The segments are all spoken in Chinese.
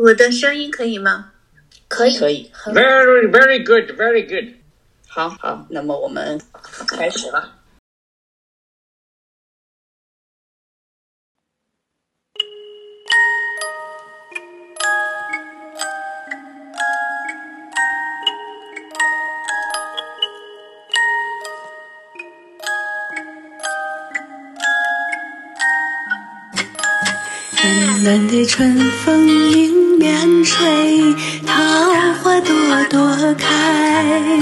我的声音可以吗？可以，可以。很 Very, very good, very good. 好好，那么我们开始了。暖暖的春风迎面吹，桃花朵朵开。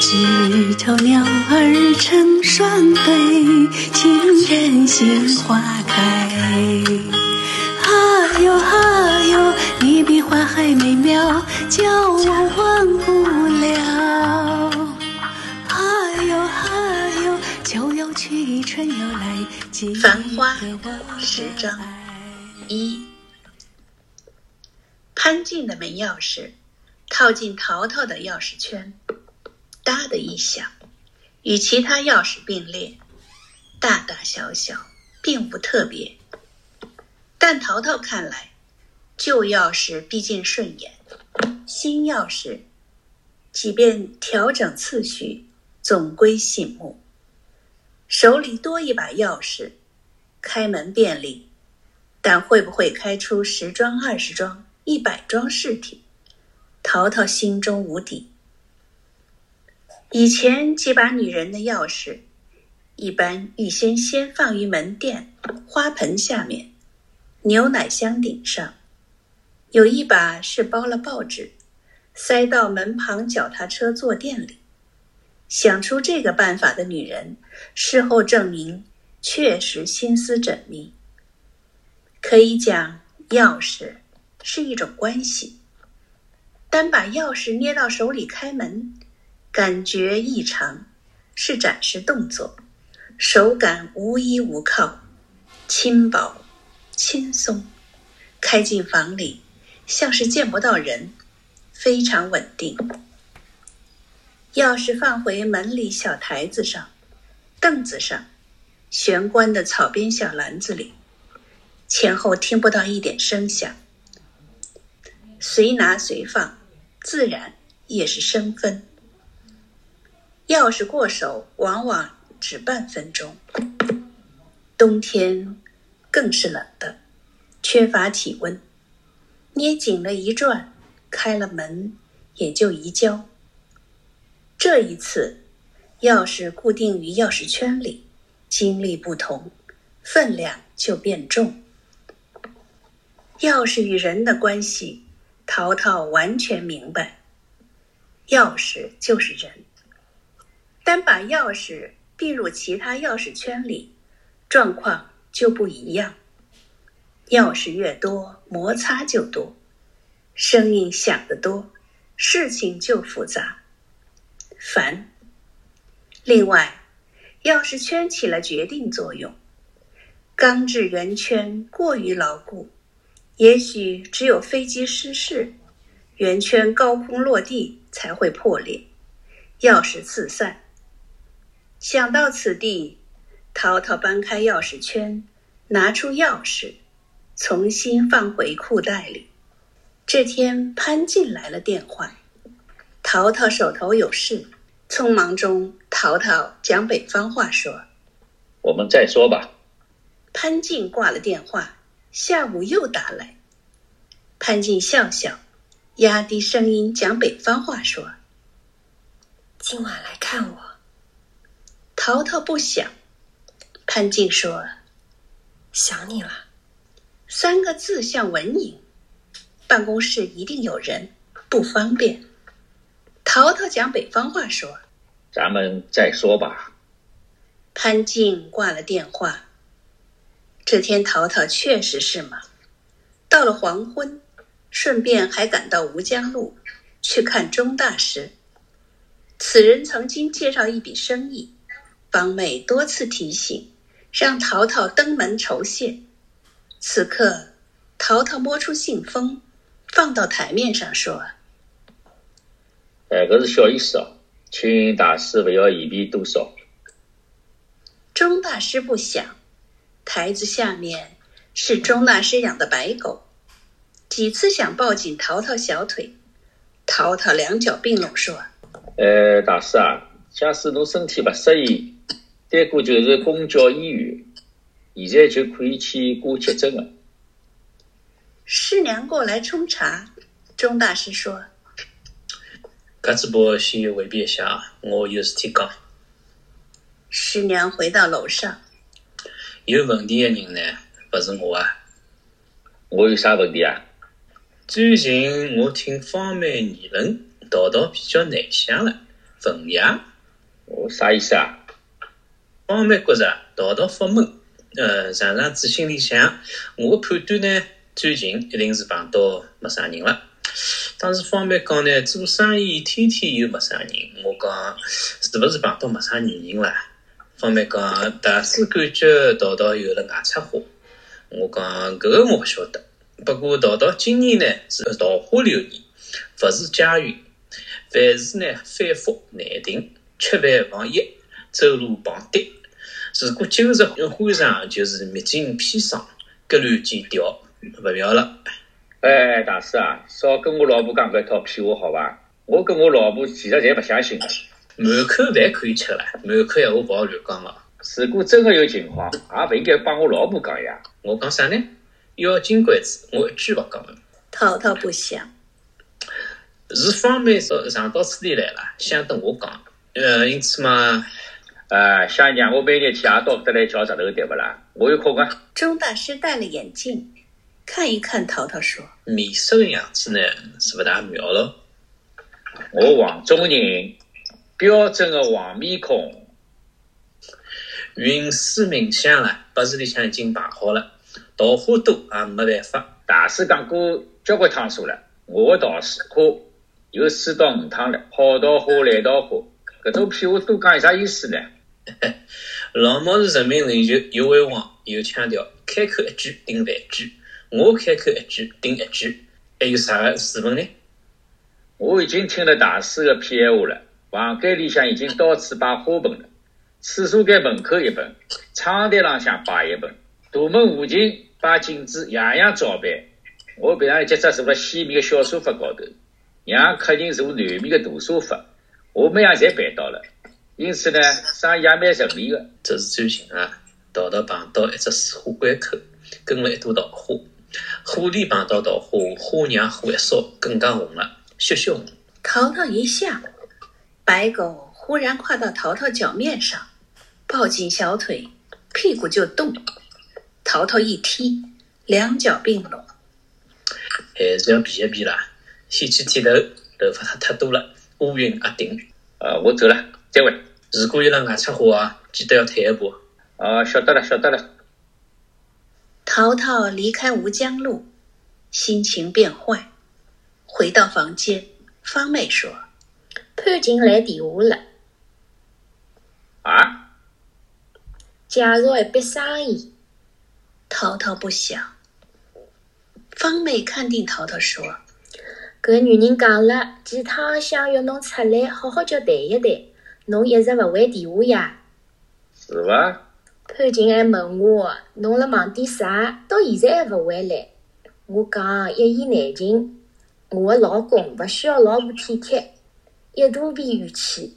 枝头鸟儿成双对，情人心花开。啊哟啊哟，你比花还美妙，叫我忘不了。啊哟啊哟，秋又去，春又来，季繁花节的十章爱一，安静的门钥匙套进淘淘的钥匙圈，哒的一响，与其他钥匙并列，大大小小并不特别。但淘淘看来，旧钥匙毕竟顺眼，新钥匙即便调整次序，总归醒目。手里多一把钥匙，开门便利。但会不会开出十桩、二十桩、一百桩事体？淘淘心中无底。以前几把女人的钥匙，一般预先先放于门店花盆下面，牛奶箱顶上；有一把是包了报纸，塞到门旁脚踏车坐垫里。想出这个办法的女人，事后证明确实心思缜密。可以讲，钥匙是一种关系。单把钥匙捏到手里开门，感觉异常，是展示动作，手感无依无靠，轻薄、轻松。开进房里，像是见不到人，非常稳定。钥匙放回门里小台子上、凳子上、玄关的草编小篮子里。前后听不到一点声响，随拿随放，自然也是生分。钥匙过手往往只半分钟，冬天更是冷的，缺乏体温，捏紧了一转，开了门也就一交。这一次，钥匙固定于钥匙圈里，经历不同，分量就变重。钥匙与人的关系，淘淘完全明白。钥匙就是人，单把钥匙并入其他钥匙圈里，状况就不一样。钥匙越多，摩擦就多，声音响得多，事情就复杂，烦。另外，钥匙圈起了决定作用，钢制圆圈过于牢固。也许只有飞机失事，圆圈高空落地才会破裂，钥匙四散。想到此地，淘淘搬开钥匙圈，拿出钥匙，重新放回裤袋里。这天潘静来了电话，淘淘手头有事，匆忙中，淘淘讲北方话说我们再说吧。：“潘静挂了电话。”下午又打来，潘静笑笑，压低声音讲北方话说今晚来看我，：“淘淘不想。”潘静说想你了。三个字像蚊蝇，办公室一定有人，不方便。淘淘讲北方话说咱们再说吧。：“潘静挂了电话。”这天淘淘确实是忙，到了黄昏，顺便还赶到吴江路去看钟大师。此人曾经介绍一笔生意，方妹多次提醒，让淘淘登门酬谢。此刻，淘淘摸出信封，放到台面上说哎，搿是小意思哦，请大师不要嫌便多少。：“钟大师不想。”台子下面是钟大师养的白狗，几次想抱紧淘淘小腿，淘淘两脚并拢说呃，大师啊，假使侬身体不适宜，单过就是公交医院，现在就可以去挂急诊了。：“师娘过来冲茶。”钟大师说搿只包先回避一下啊，我有事体讲。：“师娘回到楼上，有问题的人呢，勿是我啊。我有啥问题啊？最近我听方妹议论，淘淘比较内向了，文雅。我啥意思啊？方妹觉着淘淘发闷，呃，常常子心里想，我的判断呢，最近一定是碰到没啥人了。当时方面讲呢，做生意天天有陌生人，我讲是勿是碰到陌生女人啦？方面讲大师感觉淘淘有了外出花，我讲搿个我勿晓得。不过淘淘今年呢是桃花流年，勿是家运，凡事呢反复难定，吃饭防疫，走路碰跌。如果今日欢上，就是灭尽砒霜，隔乱见调，勿妙了。哎，大师啊，少跟我老婆讲搿套屁话好伐？我跟我老婆其实侪勿相信的。满口饭可以吃了，满口闲话勿好乱讲哦。如果真的有情况，也勿应该帮我老婆讲呀。我讲啥呢？要金龟子，我一句勿讲了。淘淘不想。是方妹说上到此地来了，想等我讲。呃，因此嘛，呃，想让我每日去也到得来叫石头对勿啦？我有空啊。钟大师戴了眼镜，看一看淘淘说面色的样子呢是勿大妙咯。我黄种人，标准的黄面孔。运势冥想了，八字里向已经排好了，桃花多也没办法。大师讲过交关趟数了，我的桃花有四到五趟了。好桃花，烂桃花，搿种屁话多讲有啥意思呢？老毛是人民领袖，有威望，有腔调，开口一句顶万句。我开口一句顶一句，还有啥个水分呢？我已经听了大师的屁闲话了。房间里向已经到处摆花盆了，厕所间门口一盆，窗台浪向摆一盆，大门附近摆镜子，样样照办。我平常一脚坐辣西面个小沙发高头，让客人坐南面的大沙发，我每样侪办到了。因此呢，生意也蛮顺利的。这是最近啊，淘淘碰到一只水花关口，跟了一朵桃花。花里碰到桃花，花让火一烧，更加红了，血血红。淘淘一下，白狗忽然跨到淘淘脚面上，抱紧小腿，屁股就动。淘淘一踢，两脚并拢。还是要避一避啦，先去剃头，头发太太多了，乌云压顶。啊，我走了，再会。如果有人外出活啊，记得要退一步。啊，晓得了，晓得了。淘淘离开吴江路，心情变坏，回到房间，方妹说潘静来电话了，啊？介绍一笔生意。：“淘淘不想。”方美看定淘淘说搿女人讲了，几趟想约侬出来，好好叫谈一谈，侬一直勿回电话呀。是伐？潘静还问我，侬辣忙点啥？到现在还勿回来。我讲一言难尽，我的老公勿需要老婆体贴，一大片怨气。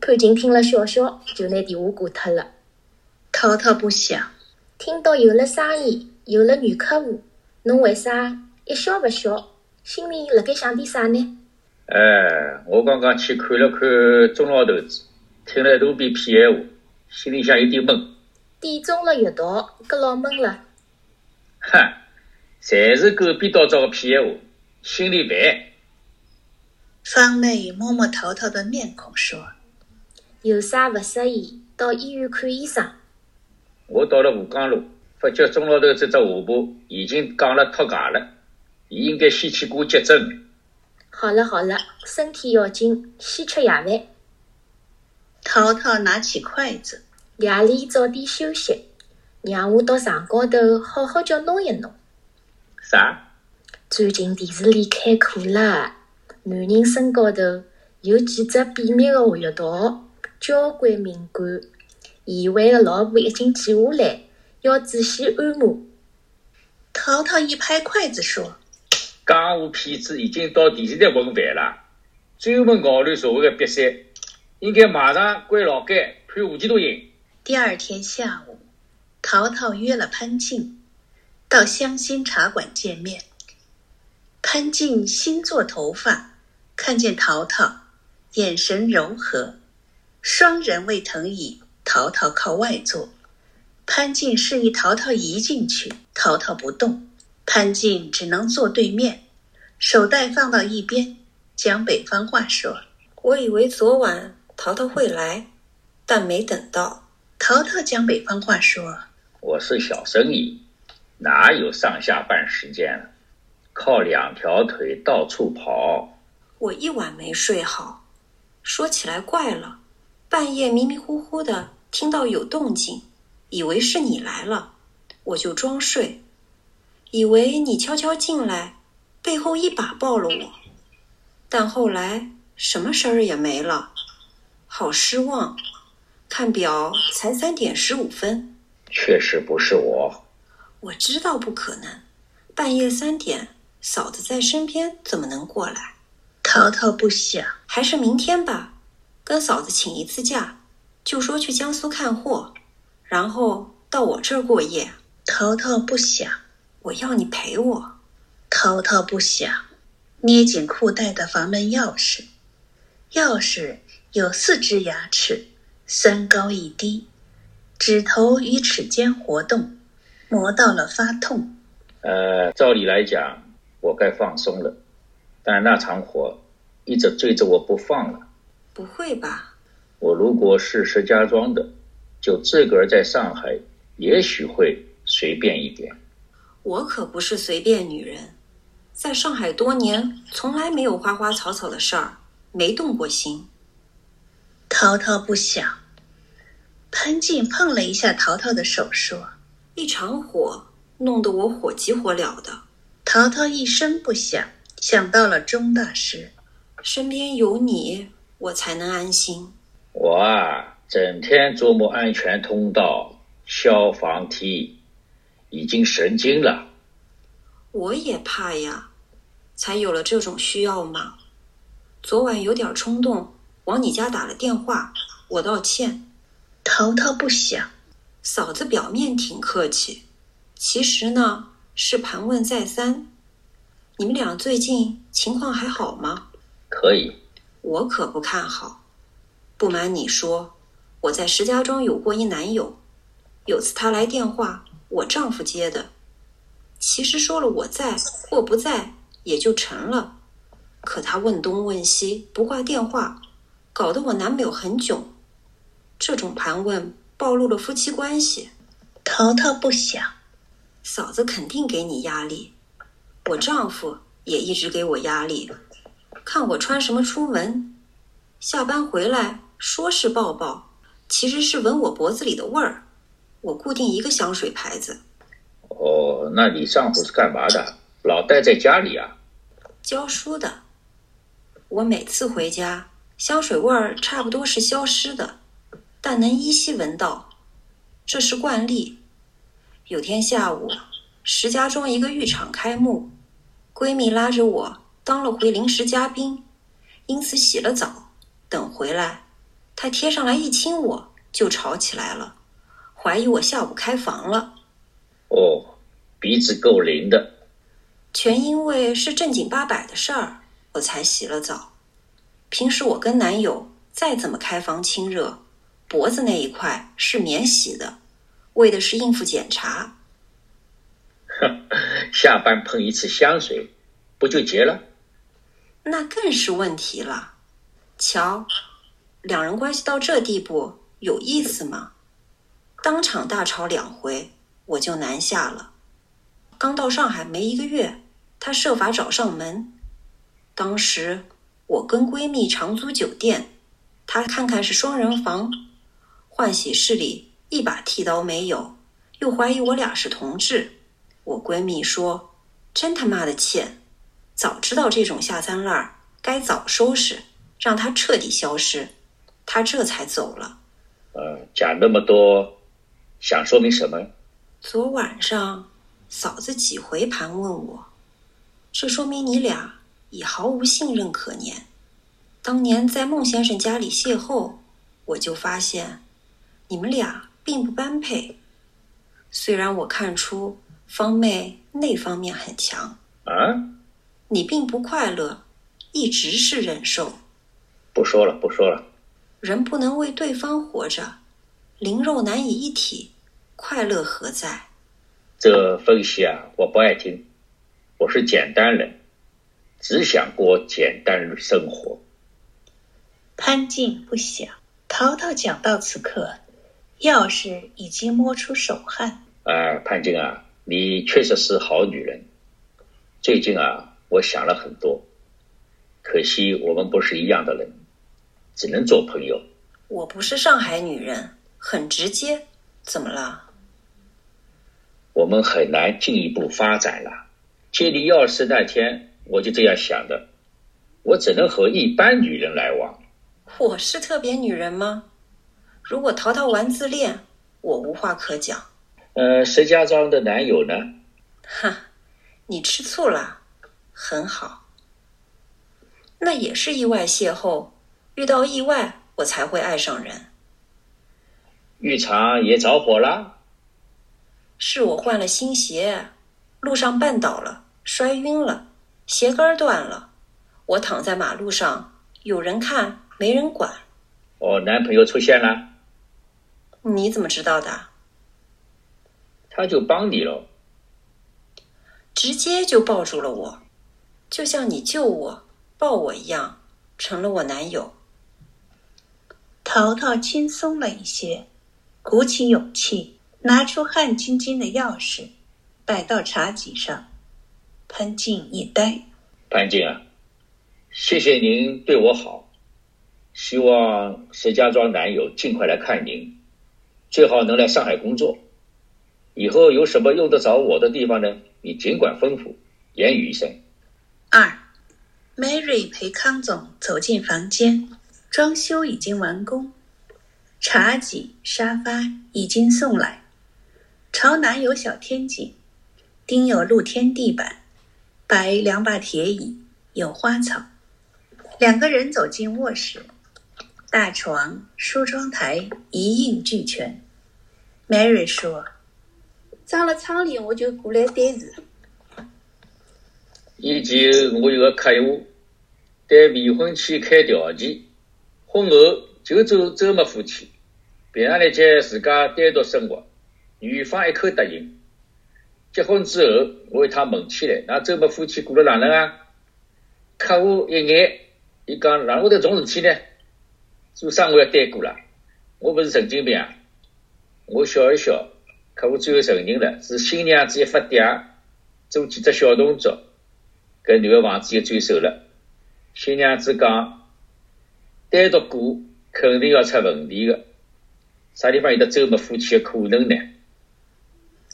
潘金听了笑笑，就拿电话挂脱了。：“滔滔不响。听到有了生意，有了女客户，侬为啥一笑勿笑？心里辣盖想点啥呢？哎，我刚刚去看了看钟老头子，听了一大片屁闲话，心里向有点闷。点中了穴道，搿老闷了。哼，侪是狗逼倒灶的屁闲话，心里烦。”方妹摸摸淘淘的面孔说有啥勿适意，到医院看医生。我到了吴江路，发觉钟老头这只下巴已经降了脱牙了，伊应该先去挂急诊。好了好了，身体要紧，先吃夜饭，：“淘淘拿起筷子。夜里早点休息，让我到床高头好好叫弄一弄。啥？最近电视里开课了，男人身高头有几只秘密的穴道，交关敏感。贤惠的老婆已经记下来，要仔细按摩。”淘淘一拍筷子说江湖骗子已经到电视台混饭了，专门考虑社会的比赛，应该马上关劳改，判无期徒刑。第二天下午，陶陶约了潘静到香心茶馆见面。潘静新做头发，看见淘淘，眼神柔和，双人位藤椅，淘淘靠外坐。潘静示意淘淘移进去，淘淘不动，潘静只能坐对面，手袋放到一边，讲北方话说：“我以为昨晚淘淘会来，但没等到。”淘淘讲北方话说：“我是小生意，哪有上下班时间了？靠两条腿到处跑。我一晚没睡好，说起来怪了，半夜迷迷糊糊的听到有动静。”以为是你来了，我就装睡，以为你悄悄进来，背后一把抱了我。但后来什么声儿也没了，好失望。看表才三点十五分，确实不是我。我知道不可能，半夜三点，嫂子在身边，怎么能过来？淘淘不想，还是明天吧，跟嫂子请一次假，就说去江苏看货。然后到我这儿过夜，淘淘不想，我要你陪我。淘淘不想，捏紧裤带的房门钥匙，钥匙有四只牙齿，三高一低，指头与齿间活动，磨到了发痛。呃，照理来讲，我该放松了，但那场火一直追着我不放了。不会吧？我如果是石家庄的。就自个儿在上海，也许会随便一点。我可不是随便女人，在上海多年，从来没有花花草草的事儿，没动过心。淘淘不想。潘静碰了一下淘淘的手，说：“一场火弄得我火急火燎的。”淘淘一声不响，想到了钟大师，身边有你，我才能安心。我啊。整天琢磨安全通道、消防梯，已经神经了。我也怕呀，才有了这种需要嘛。昨晚有点冲动，往你家打了电话，我道歉。淘淘不想，嫂子表面挺客气，其实呢是盘问再三。你们俩最近情况还好吗？可以。我可不看好。不瞒你说。我在石家庄有过一男友，有次他来电话，我丈夫接的。其实说了我在或不在也就成了，可他问东问西不挂电话，搞得我男朋友很囧。这种盘问暴露了夫妻关系。淘淘不想，嫂子肯定给你压力，我丈夫也一直给我压力，看我穿什么出门，下班回来说是抱抱。其实是闻我脖子里的味儿，我固定一个香水牌子。哦，那你丈夫是干嘛的？老待在家里啊？教书的。我每次回家，香水味儿差不多是消失的，但能依稀闻到，这是惯例。有天下午，石家庄一个浴场开幕，闺蜜拉着我当了回临时嘉宾，因此洗了澡，等回来。他贴上来一亲，我就吵起来了，怀疑我下午开房了。哦，鼻子够灵的。全因为是正经八百的事儿，我才洗了澡。平时我跟男友再怎么开房亲热，脖子那一块是免洗的，为的是应付检查。哼，下班喷一次香水，不就结了？那更是问题了。瞧。两人关系到这地步有意思吗？当场大吵两回，我就南下了。刚到上海没一个月，他设法找上门。当时我跟闺蜜长租酒店，他看看是双人房，换洗室里一把剃刀没有，又怀疑我俩是同志。我闺蜜说：“真他妈的欠，早知道这种下三滥，该早收拾，让他彻底消失。”他这才走了。呃，讲那么多，想说明什么？昨晚上，嫂子几回盘问我，这说明你俩已毫无信任可言。当年在孟先生家里邂逅，我就发现你们俩并不般配。虽然我看出方妹那方面很强，啊，你并不快乐，一直是忍受。不说了，不说了。人不能为对方活着，灵肉难以一体，快乐何在？这分析啊，我不爱听。我是简单人，只想过简单生活。潘静不想。淘淘讲到此刻，钥匙已经摸出手汗。啊，潘静啊，你确实是好女人。最近啊，我想了很多，可惜我们不是一样的人，只能做朋友。我不是上海女人，很直接。怎么了？我们很难进一步发展了。借你钥匙那天，我就这样想的。我只能和一般女人来往。我是特别女人吗？如果淘淘玩自恋，我无话可讲。呃，石家庄的男友呢？哈，你吃醋了？很好。那也是意外邂逅，遇到意外我才会爱上人。浴场也着火了？是我换了新鞋，路上绊倒了，摔晕了，鞋跟断了。我躺在马路上，有人看，没人管。我，男朋友出现了？你怎么知道的？他就帮你了。直接就抱住了我，就像你救我、抱我一样，成了我男友。淘淘轻松了一些，鼓起勇气，拿出汗津津的钥匙，摆到茶几上。潘静一呆。潘静啊，谢谢您对我好，希望石家庄男友尽快来看您，最好能来上海工作。以后有什么用得着我的地方呢？你尽管吩咐，言语一声。二，Mary 陪康总走进房间，装修已经完工，茶几、沙发已经送来，朝南有小天井，钉有露天地板，摆两把铁椅，有花草。两个人走进卧室，大床、梳妆台一应俱全。Mary 说。装了窗帘，我就过来对视。以前我有个客户，对未婚妻开条件，婚后就做周末夫妻，平常日节自家单独生活，女方一口答应。结婚之后，我一趟问起来，那周末夫妻过了哪能啊？客户一眼，伊讲哪会得种事体呢？做生活要单过了，我不是神经病啊！我笑一笑。客户最后承认了，是新娘子一发嗲，做几只小动作，搿男个房子就转手了。新娘子讲，单独过肯定要出问题的，啥地方有得周末夫妻的可能呢？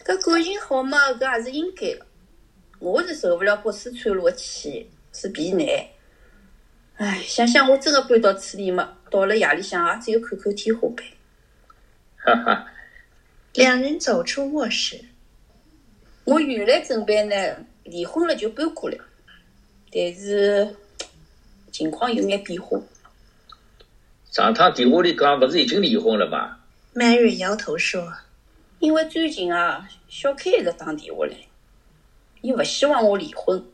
搿感情好嘛，搿也是应该的。我是受勿了博士穿路的气，是皮难。唉，想想我真的搬到此地嘛，到了夜里向也只有看看天花板。哈哈。两人走出卧室。我原来准备呢，离婚了就搬过来，但是情况有眼变化。上趟电话里讲，勿是已经离婚了吗？Mary 摇头说：“因为最近啊，小 K 一直打电话来，伊勿希望我离婚。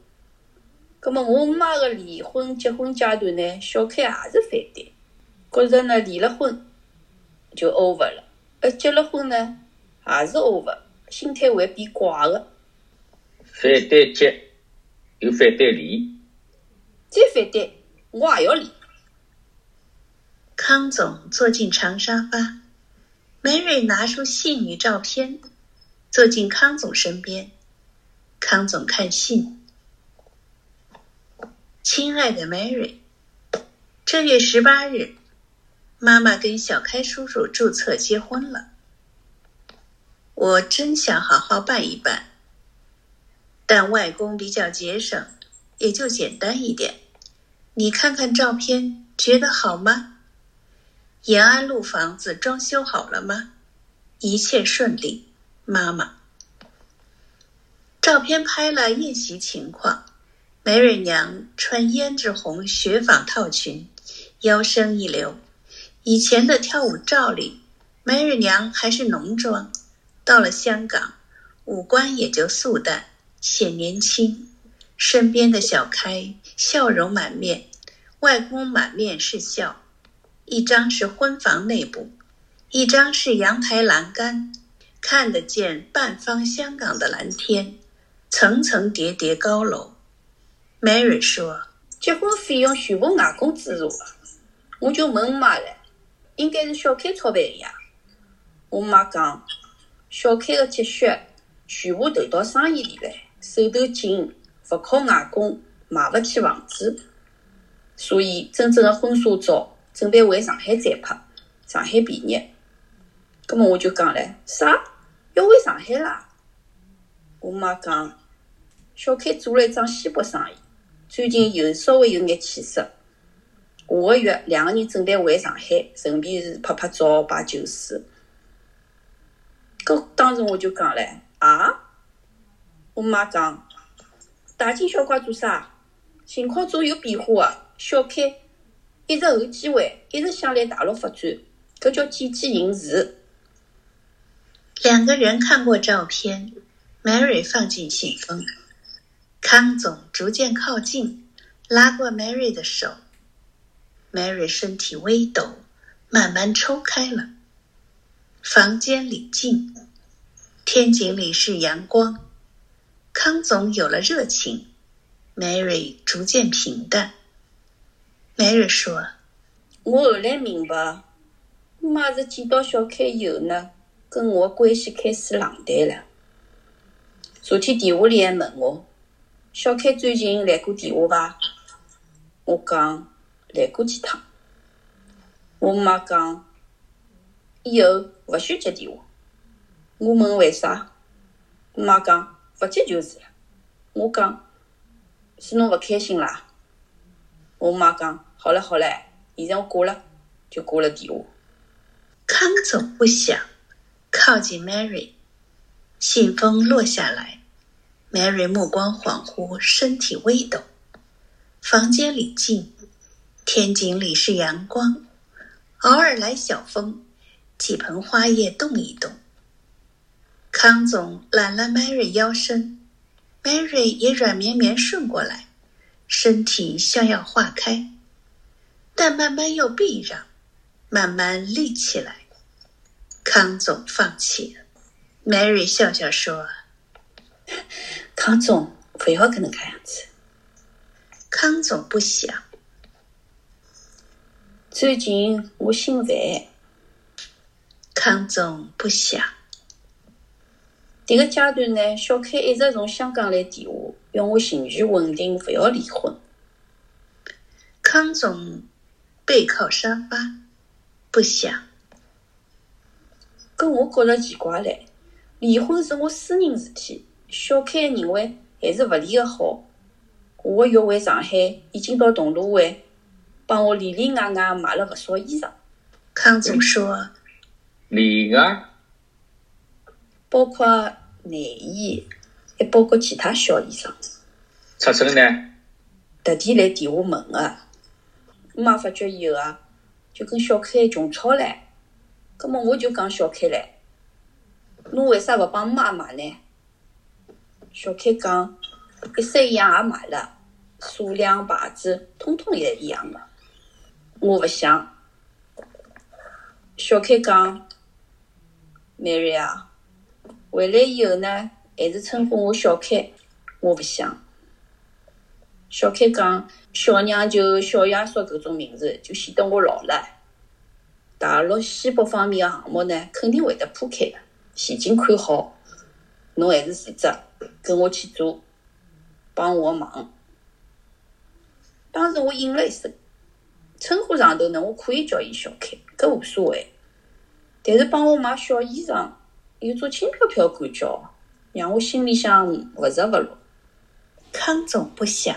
葛么我妈个离婚结婚阶段呢，小 K 也是反对，觉着呢离了婚就 over 了，而结了婚呢。”也是 over，心态会变怪的。反对结，又反对离，再反对，我也要离。康总坐进长沙发，梅瑞拿出信与照片，坐进康总身边。康总看信，亲爱的 Mary，这月十八日，妈妈跟小开叔叔注册结婚了。我真想好好办一办，但外公比较节省，也就简单一点。你看看照片，觉得好吗？延安路房子装修好了吗？一切顺利，妈妈。照片拍了宴席情况，梅瑞娘穿胭脂红雪纺套裙，腰身一流。以前的跳舞照里，梅瑞娘还是浓妆，到了香港，五官也就素淡，显年轻。身边的小开笑容满面，外公满面是笑，一张是婚房内部，一张是阳台栏杆，看得见半方香港的蓝天，层层叠叠高楼。Mary 说：“结婚费用全部外公资助的，我就问妈了，应该是小开操办的呀。我妈讲，小开的积蓄全部投到生意里来，手头紧。”不靠外公买不起房子，所以真正的婚纱照准备回上海再拍，上海便宜。葛么我就讲唻，啥要回上海啦？我妈讲，小开做了一桩西北生意，最近又稍微有眼起色。下个月两个人准备回上海，顺便是拍拍照、摆酒水。搿当时我就讲唻，啊？我妈讲。大惊小怪做啥？情况总有变化的。小开一直候机会，一直想来大陆发展，搿叫见机行事。两个人看过照片，Mary 放进信封。康总逐渐靠近，拉过 Mary 的手。Mary 身体微抖，慢慢抽开了。房间里静，天井里是阳光。康总有了热情，Mary 逐渐平淡。Mary 说：“我后来明白，妈是见到小凯以后呢，跟我的关系开始冷淡了。昨天电话里还问我，小凯最近来过电话伐？我讲来过几趟。我妈讲以后勿许接电话。我问为啥？妈讲。不接就是了。我讲是侬勿开心啦。我妈讲好了好了，现在我挂了，就挂了电话。康总不响，靠近 Mary，信封落下来。Mary 目光恍惚，身体微抖。房间里静，天井里是阳光，偶尔来小风，几盆花叶动一动。康总揽了 Mary 腰身，Mary 也软绵绵顺过来，身体像要化开，但慢慢又避让，慢慢立起来。康总放弃了，Mary 笑笑说：“康总不要跟他看样子。”康总不想。最近我心烦。康总不想。迭个阶段呢，小开一直从香港来电话，要我情绪稳定，勿要离婚。康总背靠沙发，不想。搿我觉着奇怪唻，离婚是我私人事体，小开认为还是勿离个好。下个月回上海，已经到铜锣湾帮我里里外外买了勿少衣裳。康总说：“里外。”包括内衣，还包括其他小衣裳。尺寸呢？特地来电话问的。妈发觉以后啊，就跟小开穷吵唻。葛么我就讲小开唻，侬为啥勿帮妈买呢？小开讲，一式一样也买了，数量牌子通通也一样的。我勿想。小开讲，Mary 啊。回来以后呢，还是称呼我小开，我不想。小开讲，小娘就小爷叔搿种名字，就显得我老了。大陆西北方面的项目呢，肯定会得铺开的，前景看好。侬还是辞职跟我去做，帮我忙。当时我应了一声，称呼上头呢，我可以叫伊小开，搿无所谓。但是帮我买小衣裳。有种轻飘飘感觉，让我心里向不着不落。康总不想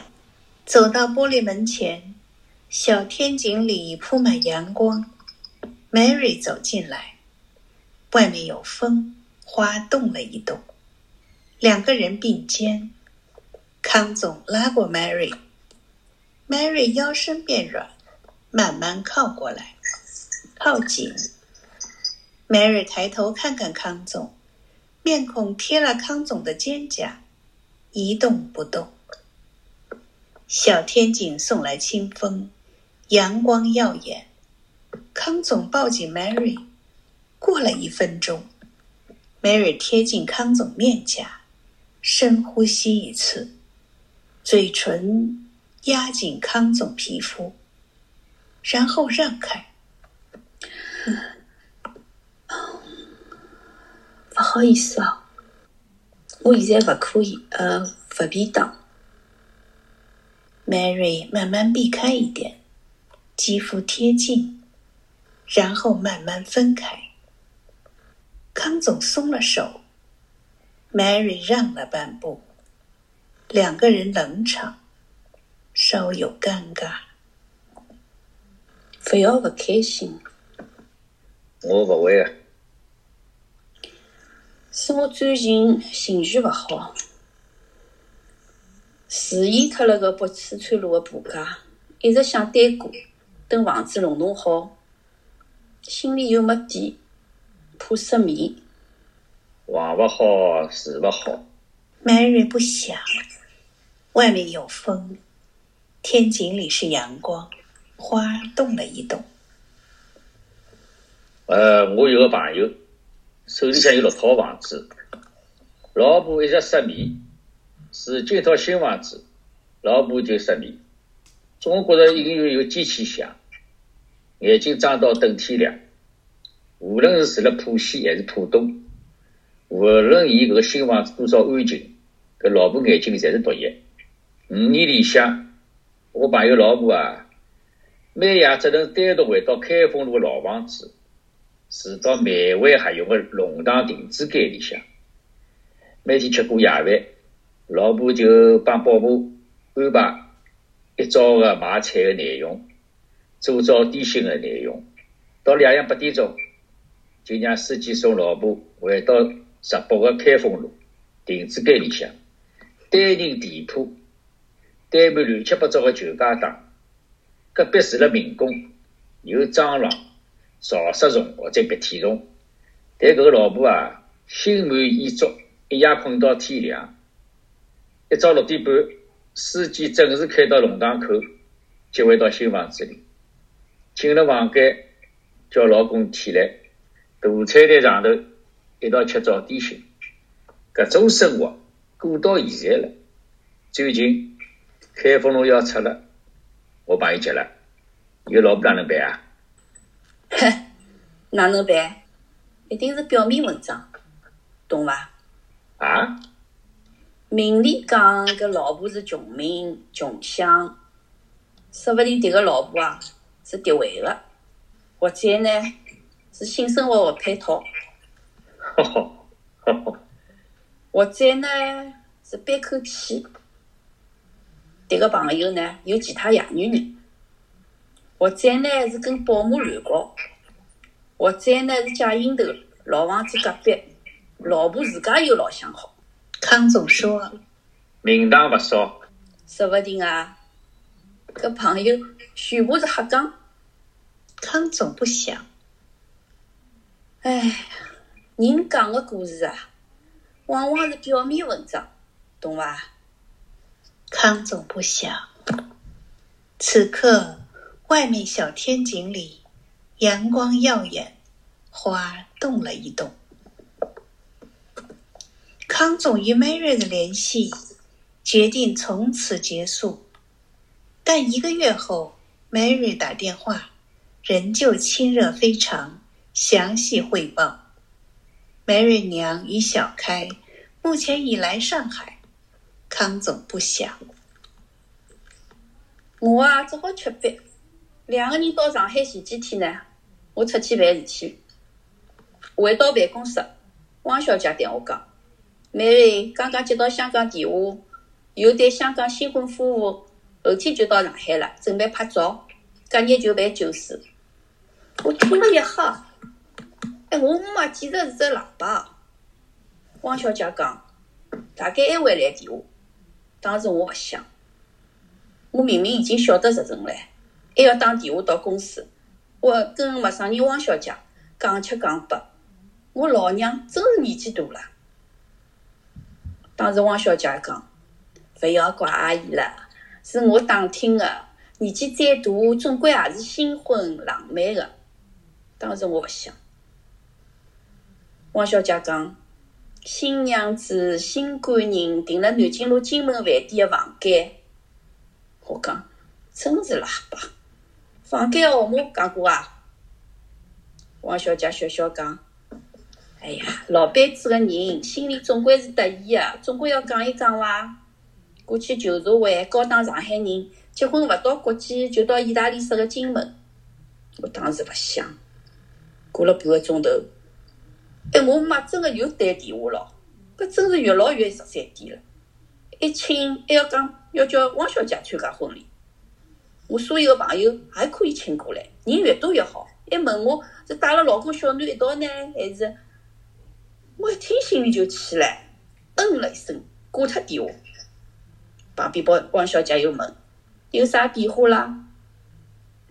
走到玻璃门前，小天井里铺满阳光。Mary 走进来，外面有风，花动了一动。两个人并肩，康总拉过 Mary，Mary 腰身变软，慢慢靠过来，靠紧。Mary 抬头看看康总，面孔贴了康总的肩胛，一动不动。小天井送来清风，阳光耀眼。康总抱紧 Mary，过了一分钟，Mary 贴近康总面颊，深呼吸一次，嘴唇压紧康总皮肤，然后让开。不好意思哦，我现在不可以，呃，不便当。Mary 慢慢避开一点，肌肤贴近，然后慢慢分开。康总松了手，Mary 让了半步，两个人冷场，稍有尴尬。不要不开心，我不会啊。是我最近情绪不好，试验脱了个北四川路的婆家，一直想单过，等房子弄弄好，心里又没底，怕失眠。房勿好，住勿好。Mary 不想，外面有风，天井里是阳光，花动了一动。呃，我有个朋友，手里向有六套房子，老婆一直失眠，住进一套新房子，老婆就失眠，总觉着一个月有机器响，眼睛睁到等天亮。无论是住了浦西还是浦东，无论伊搿个新房子多少安静，搿老婆眼睛里侪是毒液。五年里向，我朋友老婆啊，每夜只能单独回到开封路个老房子。住到漫威合用的弄堂亭子间里向，每天吃过夜饭，老婆就帮宝宝安排一早的买菜的内容，做早点心的内容。到两夜八点钟，就让司机送老婆回到石北的开封路亭子间里向，单人店铺，堆满乱七八糟的旧家当，隔壁住了民工，有蟑螂。潮湿重或者鼻涕重，但搿个老婆啊，心满意足，一夜困到天亮。一早六点半，司机准时开到弄堂口，接回到新房子里。进了房间，叫老公起来，大餐台上头一道吃早点心。搿种生活过到现在了。最近开封路要拆了，我朋友急了，有老婆哪能办啊？哼，哪能办？一定是表面文章，懂伐？啊？明里讲搿老婆是穷命穷相，说不定迭个老婆啊是迭位个，或者呢是性生活勿配套，呵呵呵呵，或者呢是憋口气。迭个朋友呢有其他野女人。或者呢是跟保姆乱搞，或者呢是借阴头，老房子隔壁老婆自家有老相好，康总说名堂勿少。说不定啊，搿朋友全部是瞎讲。康总不想，哎，人讲个故事啊，往往是表面文章，懂伐？康总不想。此刻，外面小天井里，阳光耀眼，花动了一动。康总与 Mary 的联系决定从此结束，但一个月后，Mary 打电话，仍旧亲热非常，详细汇报。Mary 娘与小开目前已来上海，康总不想。我啊，只好吃饭。两个人到上海前几天呢，我出去办事体，回到办公室，汪小姐对我讲：“Mary 刚刚接到香港电话，有对香港新婚夫妇后天就到上海了，准备拍照，隔日就办酒席。”我听了一吓，哎，我姆妈简直是只喇叭。汪小姐讲，大概还会来电话，当时我勿想，我明明已经晓得实情了，还要打电话到公司，我跟陌生人汪小姐讲七讲八，我老娘真是年纪大了。当时汪小姐讲，勿要怪阿姨了，是我打听的，年纪再大，总归也是新婚浪漫的。当时我勿想，汪小姐讲。新娘子、新官人订了南京路金门饭店的房间。我讲，真是喇叭！房间号码讲过啊？王小姐笑笑讲：“哎呀，老板子个人心里总归是得意的，总归要讲一讲哇？过去旧社会高档上海人结婚勿到国际就到意大利式个金门。我当时勿想，过了半个钟头。哎，我妈真的又打电话了，搿真是越老越十三点了。一请还要讲要叫汪小姐参加婚礼，我所有的朋友还可以请过来，人越多越好。还问我是带了老公小囡一道呢，还是？我一听心里就气了，嗯了一声，挂脱电话。旁边包汪小姐又问有啥变化啦？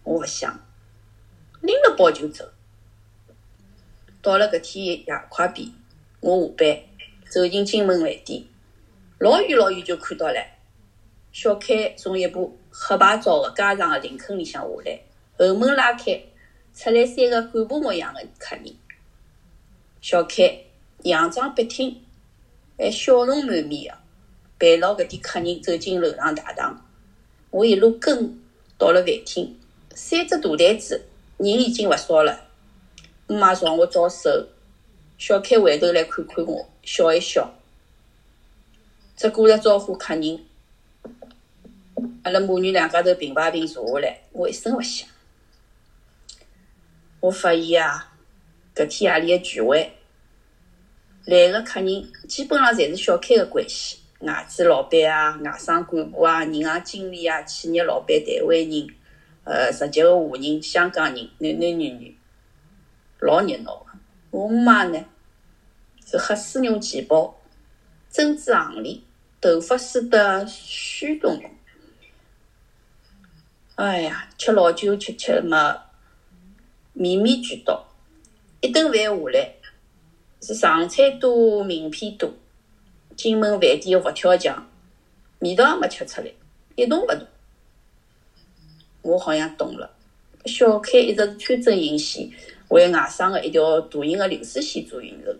我勿想，拎了包就走。到了搿天夜快边，我下班走进金门饭店，老远老远就看到了小开从一部黑牌照的加长的林肯里向下来，后门拉开，出来三个干部模样的客人。小开佯装笔挺，还笑容满面的陪牢搿点客人走进楼上大堂。我一路跟到了饭厅，三只大台子，人已经勿少了。姆妈朝我招手，小开回头来看看我，笑一笑。只顾着招呼客人，阿拉母女两家头平排平坐下来，我一声勿响。我发现啊，搿天夜里个聚会，来个客人基本上侪是小开的关系，外资老板啊、外商干部啊、银行经理啊、企业老板、台湾人，呃，直接个华人、香港人，男男女女。老热闹个，我妈呢是黑丝绒旗袍，针织项链，头发梳得虚咚咚。哎呀，吃老酒吃吃嘛，面面俱到。一顿饭下来，是上菜多，名片多。金门饭店的佛跳墙，味道也没吃出来，一动勿动。我好像懂了，小开一直是穿针引线。为外甥的一条大型的流水线做运筹。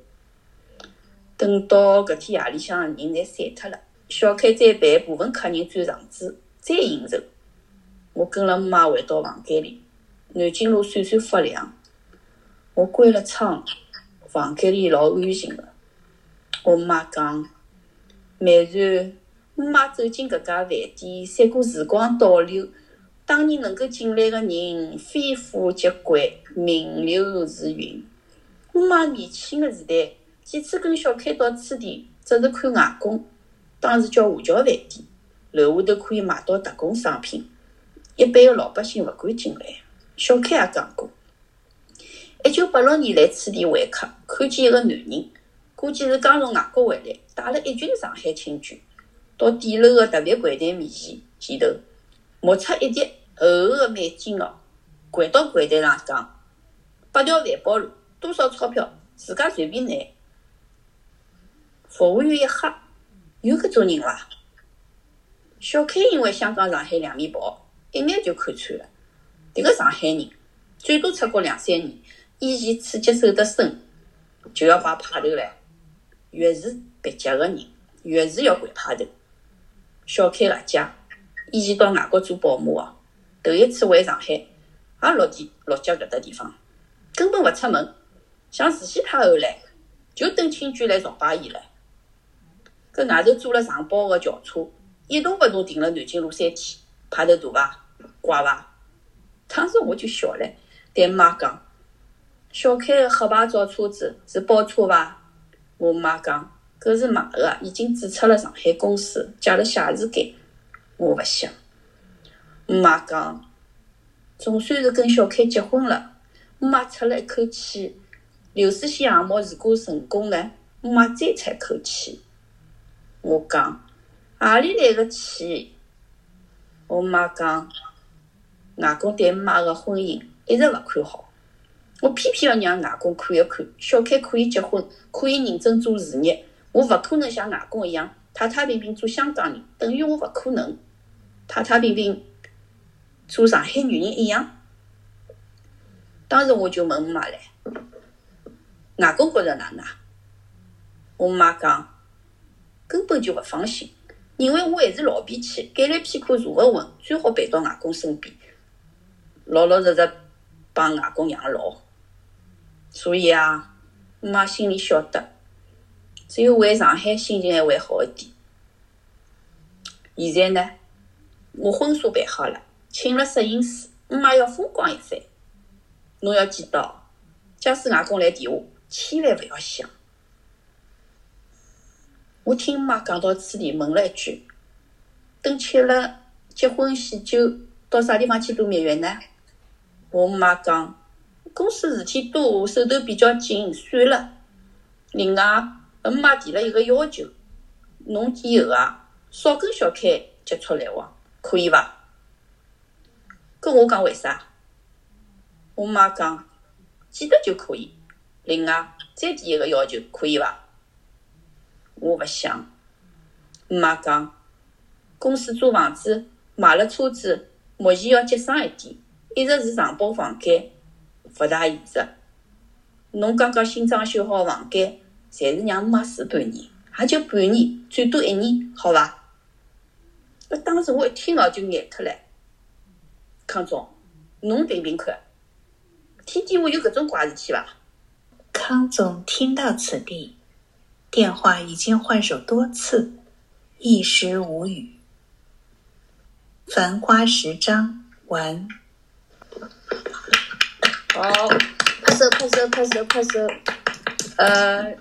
等到搿天夜里向人侪散脱了，小开再陪部分客人转场子，再应酬。我跟了姆妈回到房间里，南京路闪闪发亮。我关了窗，房间里老安静的。我姆妈讲，慢然，姆妈走进搿家饭店，三过时光倒流。当年能够进来的人，非富即贵，名流如云。我妈年轻的时代，几次跟小开到此地，只是看外公，当时叫华侨饭店，楼下头可以买到特供商品，一般的老百姓勿敢进来。小开也讲过，一九八六年来此地会客，看见一个男人，估计是刚从外国回来，带了一群上海亲眷，到底楼的特别柜台面前前头。摸出一叠厚厚的美金哦，掼到柜台上讲：“八条万宝路，多少钞票？自家随便拿。”服务员一吓，有搿种人伐？小开因为香港、上海两面跑，一眼就看穿了。迭个上海人最多出国两三年，以前刺激手得深，就要摆派头唻。越是别急个人，越是要跪派头。小开阿姐。以前到外国做保姆哦，头一次回上海，也落地落脚搿搭地方，根本勿出门，像慈禧太后唻，就等亲眷来朝拜伊唻。搿外头租了上包个轿车，一动勿动停了南京路三天，派头大伐？怪伐？当时我就笑了，对妈讲：“小开个黑牌照车子是包车伐？”我妈讲：“搿是买个，已经注册了上海公司，借了写字间。”我勿想，姆妈讲，总算是跟小开结婚了。姆妈出了一口气，流水线项目如果成功呢？姆妈再出一口气。我讲，何里来个气？我妈讲，外公对姆妈个婚姻一直勿看好，我偏偏要让外公看一看，小开可以结婚，可以认真做事业，我勿可能像外公一样太太平平做香港人，等于我勿可能太太平平做上海女人一样。当时我就问姆妈唻，外公觉着哪能？我妈讲，根本就勿放心，认为我还是老脾气，改来偏可坐勿稳，最好陪到外公身边，老老实实帮外公养老。所以啊，姆妈心里晓得，只有回上海心情还会好一点。现在呢，我婚纱办好了，请了摄影师，姆妈要风光一番。侬要记得，假使外公来电话，千万勿要响。我听姆妈讲到此地，问了一句：“等吃了结婚喜酒，到啥地方去度蜜月呢？”我妈讲：“公司事体多，手头比较紧，算了。另外，我妈提了一个要求，侬以后啊，少跟小开接触来往，可以伐？”跟我讲为啥？我妈讲，记得就可以。另外，再提一个要求，可以伐？我勿想。我妈讲，公司租房子，买了车子，目前要节省一点，一直是承包房间，勿大现实。侬刚刚新装修好房间，侪是让姆妈住半年，也就半年，最多一年，好伐？那当时我一听哦，就眼脱了。康总，侬评评看。天地会有搿种怪事体伐？康总听到此地，电话已经换手多次，一时无语。繁花十章完。好，拍手拍手拍手拍手。呃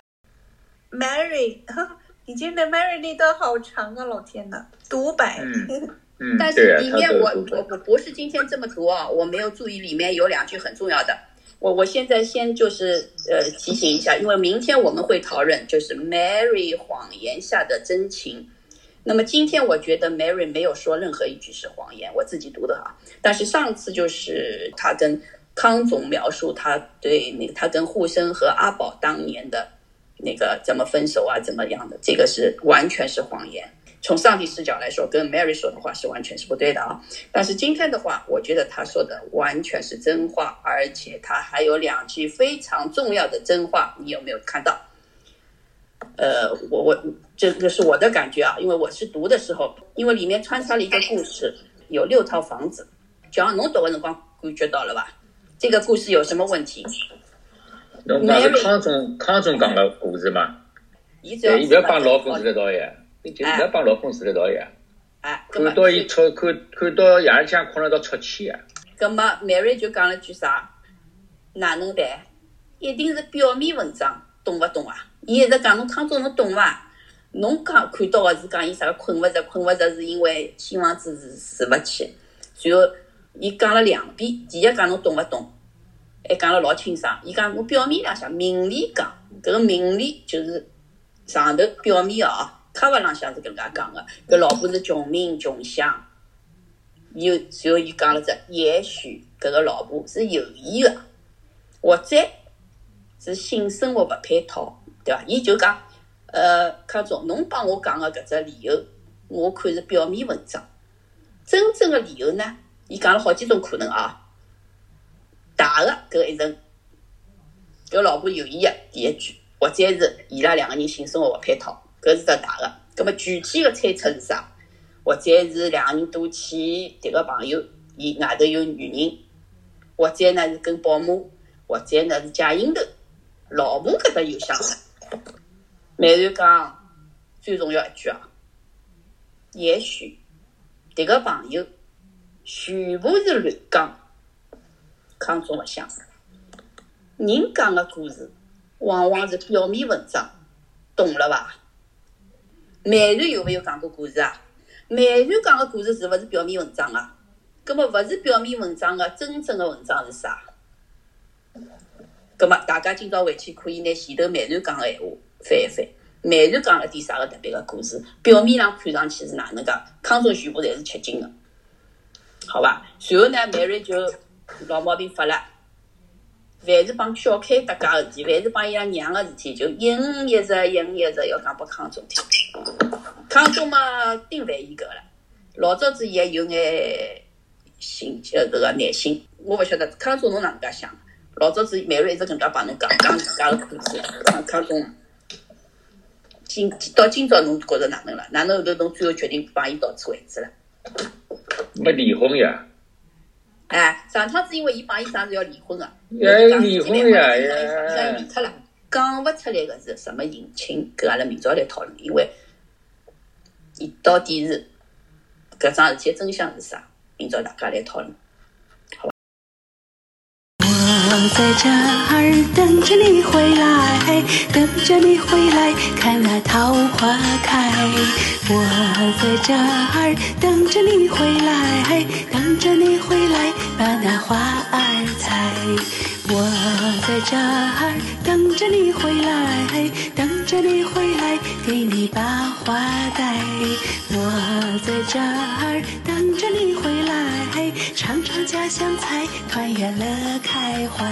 ，Mary，你今天 Mary 那段好长啊，老天呐，独白。嗯嗯，但是里面我我我不是今天这么读啊，我没有注意里面有两句很重要的。我我现在先就是呃提醒一下，因为明天我们会讨论就是 Mary 谎言下的真情。那么今天我觉得 Mary 没有说任何一句是谎言，我自己读的哈。但是上次就是他跟康总描述他对那他跟沪深和阿宝当年的那个怎么分手啊，怎么样的，这个是完全是谎言。从上帝视角来说，跟 Mary 说的话是完全是不对的啊。但是今天的话，我觉得他说的完全是真话，而且他还有两句非常重要的真话，你有没有看到？呃，我我这个是我的感觉啊，因为我是读的时候，因为里面穿插了一个故事，有六套房子，就像侬读的辰光感觉到了吧？这个故事有什么问题？侬讲是康总康总讲的故事吗？伊只要对，伊勿要帮老公是住一道呀，就是勿要帮老公住一道呀。哎，看到伊出看看到夜里向困了到出气啊！葛么 Mary 就讲了句啥？哪能办？一定是表面文章，懂勿懂啊？伊一直讲侬康总侬懂伐？侬讲看到个是讲伊啥个困勿着，困勿着是因为新房子住住勿起。随后伊讲了两遍，第一讲侬懂勿懂？还讲了老清爽。伊讲我表面浪向明里讲，搿个明里就是上头表面哦，卡勿浪向是搿能介讲个。搿老婆是穷命穷相，又随后伊讲了只，也许搿个老婆是有意个，或者是性生活勿配套，对伐？伊就讲，呃，康总，侬帮我讲个搿只理由，我看是表面文章，真正的理由呢？伊讲了好几种可能啊。大个搿一层，搿老婆有意的第一句，或者是伊拉两个人性生活勿配套，搿是只大个。葛么具体的猜测是啥？或者是两个人赌气，迭个朋友伊外头有女人，或者呢是跟保姆，或者呢是借阴头，老婆搿搭有想法。美然讲最重要一句啊，也许迭个朋友全部是乱讲，康总勿想。人讲个故事往往是表面文章，懂了伐？美然有没有讲过故事啊？美然讲个故事是勿是表面文章啊？葛么勿是表面文章个真正的文章是啥？葛么大家今朝回去可以拿前头美然讲个闲话翻一翻。漫传讲了点啥个特别个故事？表面上看上去是哪能介？康总全部侪是吃惊个，好吧？随后呢，漫瑞就老毛病发了，凡是帮小 K 搭界个事体，凡是帮伊拉娘个事体，就一五一十，一五一十要讲拨康总听。康总嘛，顶烦伊搿个了。老早子伊还有眼心，呃，搿个耐心。我勿晓得康总侬哪能介想？老早子漫瑞一直搿能介帮侬讲讲自家个故事，康康总。今到今朝，侬觉着哪能了？哪能后头侬最后决定帮伊到此为止了？没离婚呀？哎，上趟子因为伊帮伊啥是要离婚个，要离婚呀呀！离脱了，讲勿出来个是什么隐情？跟阿拉明朝来讨论，因为伊到底是搿桩事体真相是啥？明朝大家来讨论。我在这儿等着你回来，等着你回来看那桃花开。我在这儿等着你回来，等着你回来把那花儿采。我在这儿等着你回来，等着你回来给你把花带。我在这儿等着你回来，尝尝家乡菜，团圆乐开怀。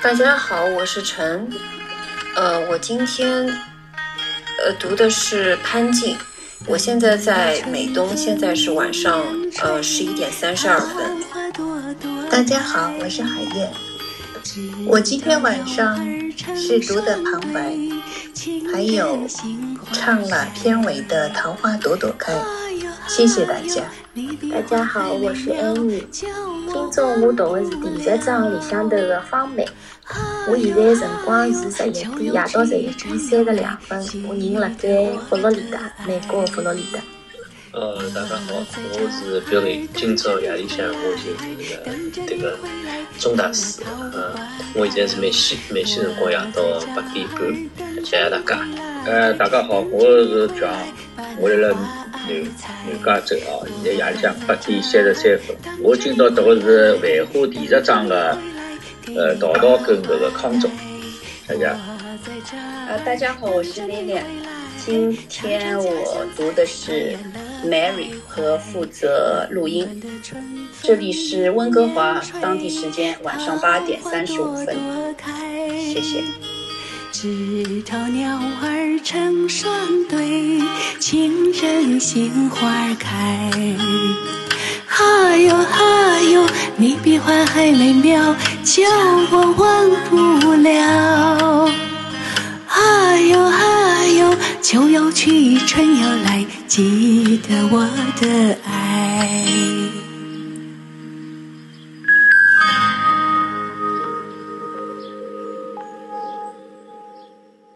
大家好，我是陈。呃，我今天呃读的是潘静。我现在在美东，现在是晚上呃十一点三十二分。大家好，我是海燕。我今天晚上是读的旁白，还有唱了片尾的《桃花朵朵开》，谢谢大家。大家好，我是安妮。今朝我读的是第十章里向头的方美。我现在辰光是十一点，夜到十一点三十二分。我人辣盖佛罗里达，美国佛罗里达。呃，大家好，我是 Billy。今朝夜里向我就那个这个钟大师，呃，我现在是梅西，梅西辰光夜到八点半，谢谢大家。呃，大家好，我是 Joe，我来了南南加州啊，现在夜里向八点三十三分。我今朝读的是《繁花》第十章的呃陶陶跟这个康总，谢谢。呃，大家好，我是 Lilian。今天我读的是 Mary 和负责录音。这里是温哥华，当地时间晚上八点三十五分。谢谢。枝头鸟儿成双对，情人心花开。哈哟哈哟，你比花还美妙，叫我忘不了。哈哟哈秋又去春又来记得我的爱。